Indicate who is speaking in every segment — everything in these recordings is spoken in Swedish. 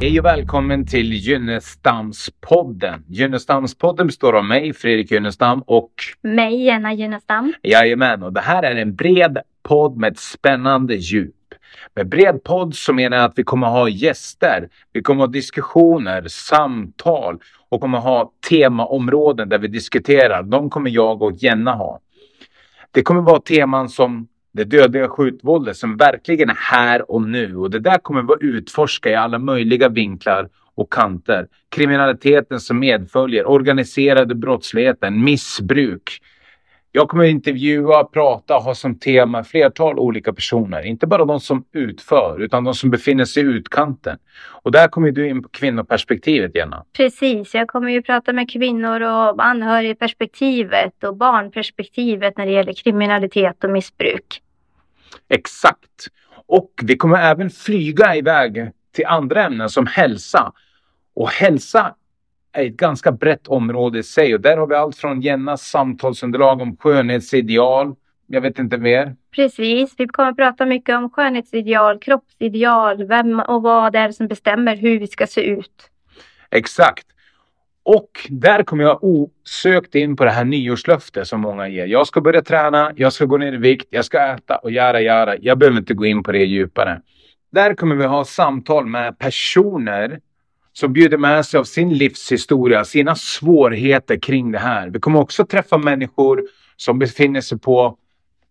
Speaker 1: Hej och välkommen till Gynnestamspodden. Gynnestamspodden består av mig, Fredrik Gynnestam och
Speaker 2: mig, Jenna Gynnestam.
Speaker 1: Jajamän, och det här är en bred podd med ett spännande djup. Med bred podd så menar jag att vi kommer ha gäster, vi kommer ha diskussioner, samtal och kommer ha temaområden där vi diskuterar. De kommer jag och Jenna ha. Det kommer vara teman som det dödliga skjutvåldet som verkligen är här och nu. Och det där kommer vi att utforska i alla möjliga vinklar och kanter. Kriminaliteten som medföljer, organiserade brottsligheten, missbruk. Jag kommer att intervjua, prata ha som tema flertal olika personer. Inte bara de som utför, utan de som befinner sig i utkanten. Och där kommer du in på kvinnoperspektivet, Jenna.
Speaker 2: Precis, jag kommer ju prata med kvinnor och anhörigperspektivet och barnperspektivet när det gäller kriminalitet och missbruk.
Speaker 1: Exakt. Och vi kommer även flyga iväg till andra ämnen som hälsa. Och hälsa är ett ganska brett område i sig och där har vi allt från Jennas samtalsunderlag om skönhetsideal. Jag vet inte mer.
Speaker 2: Precis, vi kommer att prata mycket om skönhetsideal, kroppsideal, vem och vad det är som bestämmer hur vi ska se ut.
Speaker 1: Exakt. Och där kommer jag osökt in på det här nyårslöftet som många ger. Jag ska börja träna, jag ska gå ner i vikt, jag ska äta och göra, göra. Jag behöver inte gå in på det djupare. Där kommer vi ha samtal med personer som bjuder med sig av sin livshistoria, sina svårigheter kring det här. Vi kommer också träffa människor som befinner sig på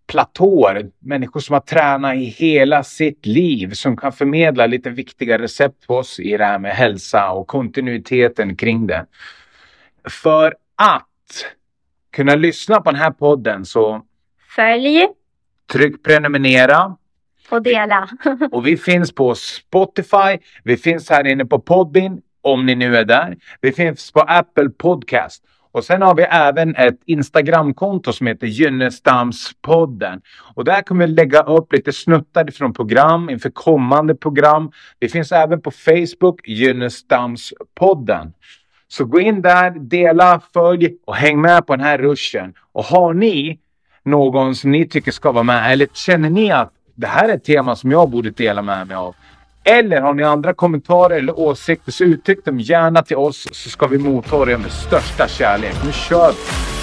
Speaker 1: platåer. Människor som har tränat i hela sitt liv som kan förmedla lite viktiga recept på oss i det här med hälsa och kontinuiteten kring det. För att kunna lyssna på den här podden så
Speaker 2: följ,
Speaker 1: tryck prenumerera
Speaker 2: och dela.
Speaker 1: och vi finns på Spotify. Vi finns här inne på Podbean om ni nu är där. Vi finns på Apple Podcast. Och sen har vi även ett Instagramkonto som heter Gynnestamspodden. Och där kommer vi lägga upp lite snuttar från program inför kommande program. Det finns även på Facebook, Gynnestamspodden. Så gå in där, dela, följ och häng med på den här ruschen. Och har ni någon som ni tycker ska vara med eller känner ni att det här är ett tema som jag borde dela med mig av eller har ni andra kommentarer eller åsikter så uttryck dem gärna till oss så ska vi motta det med största kärlek. Nu kör vi!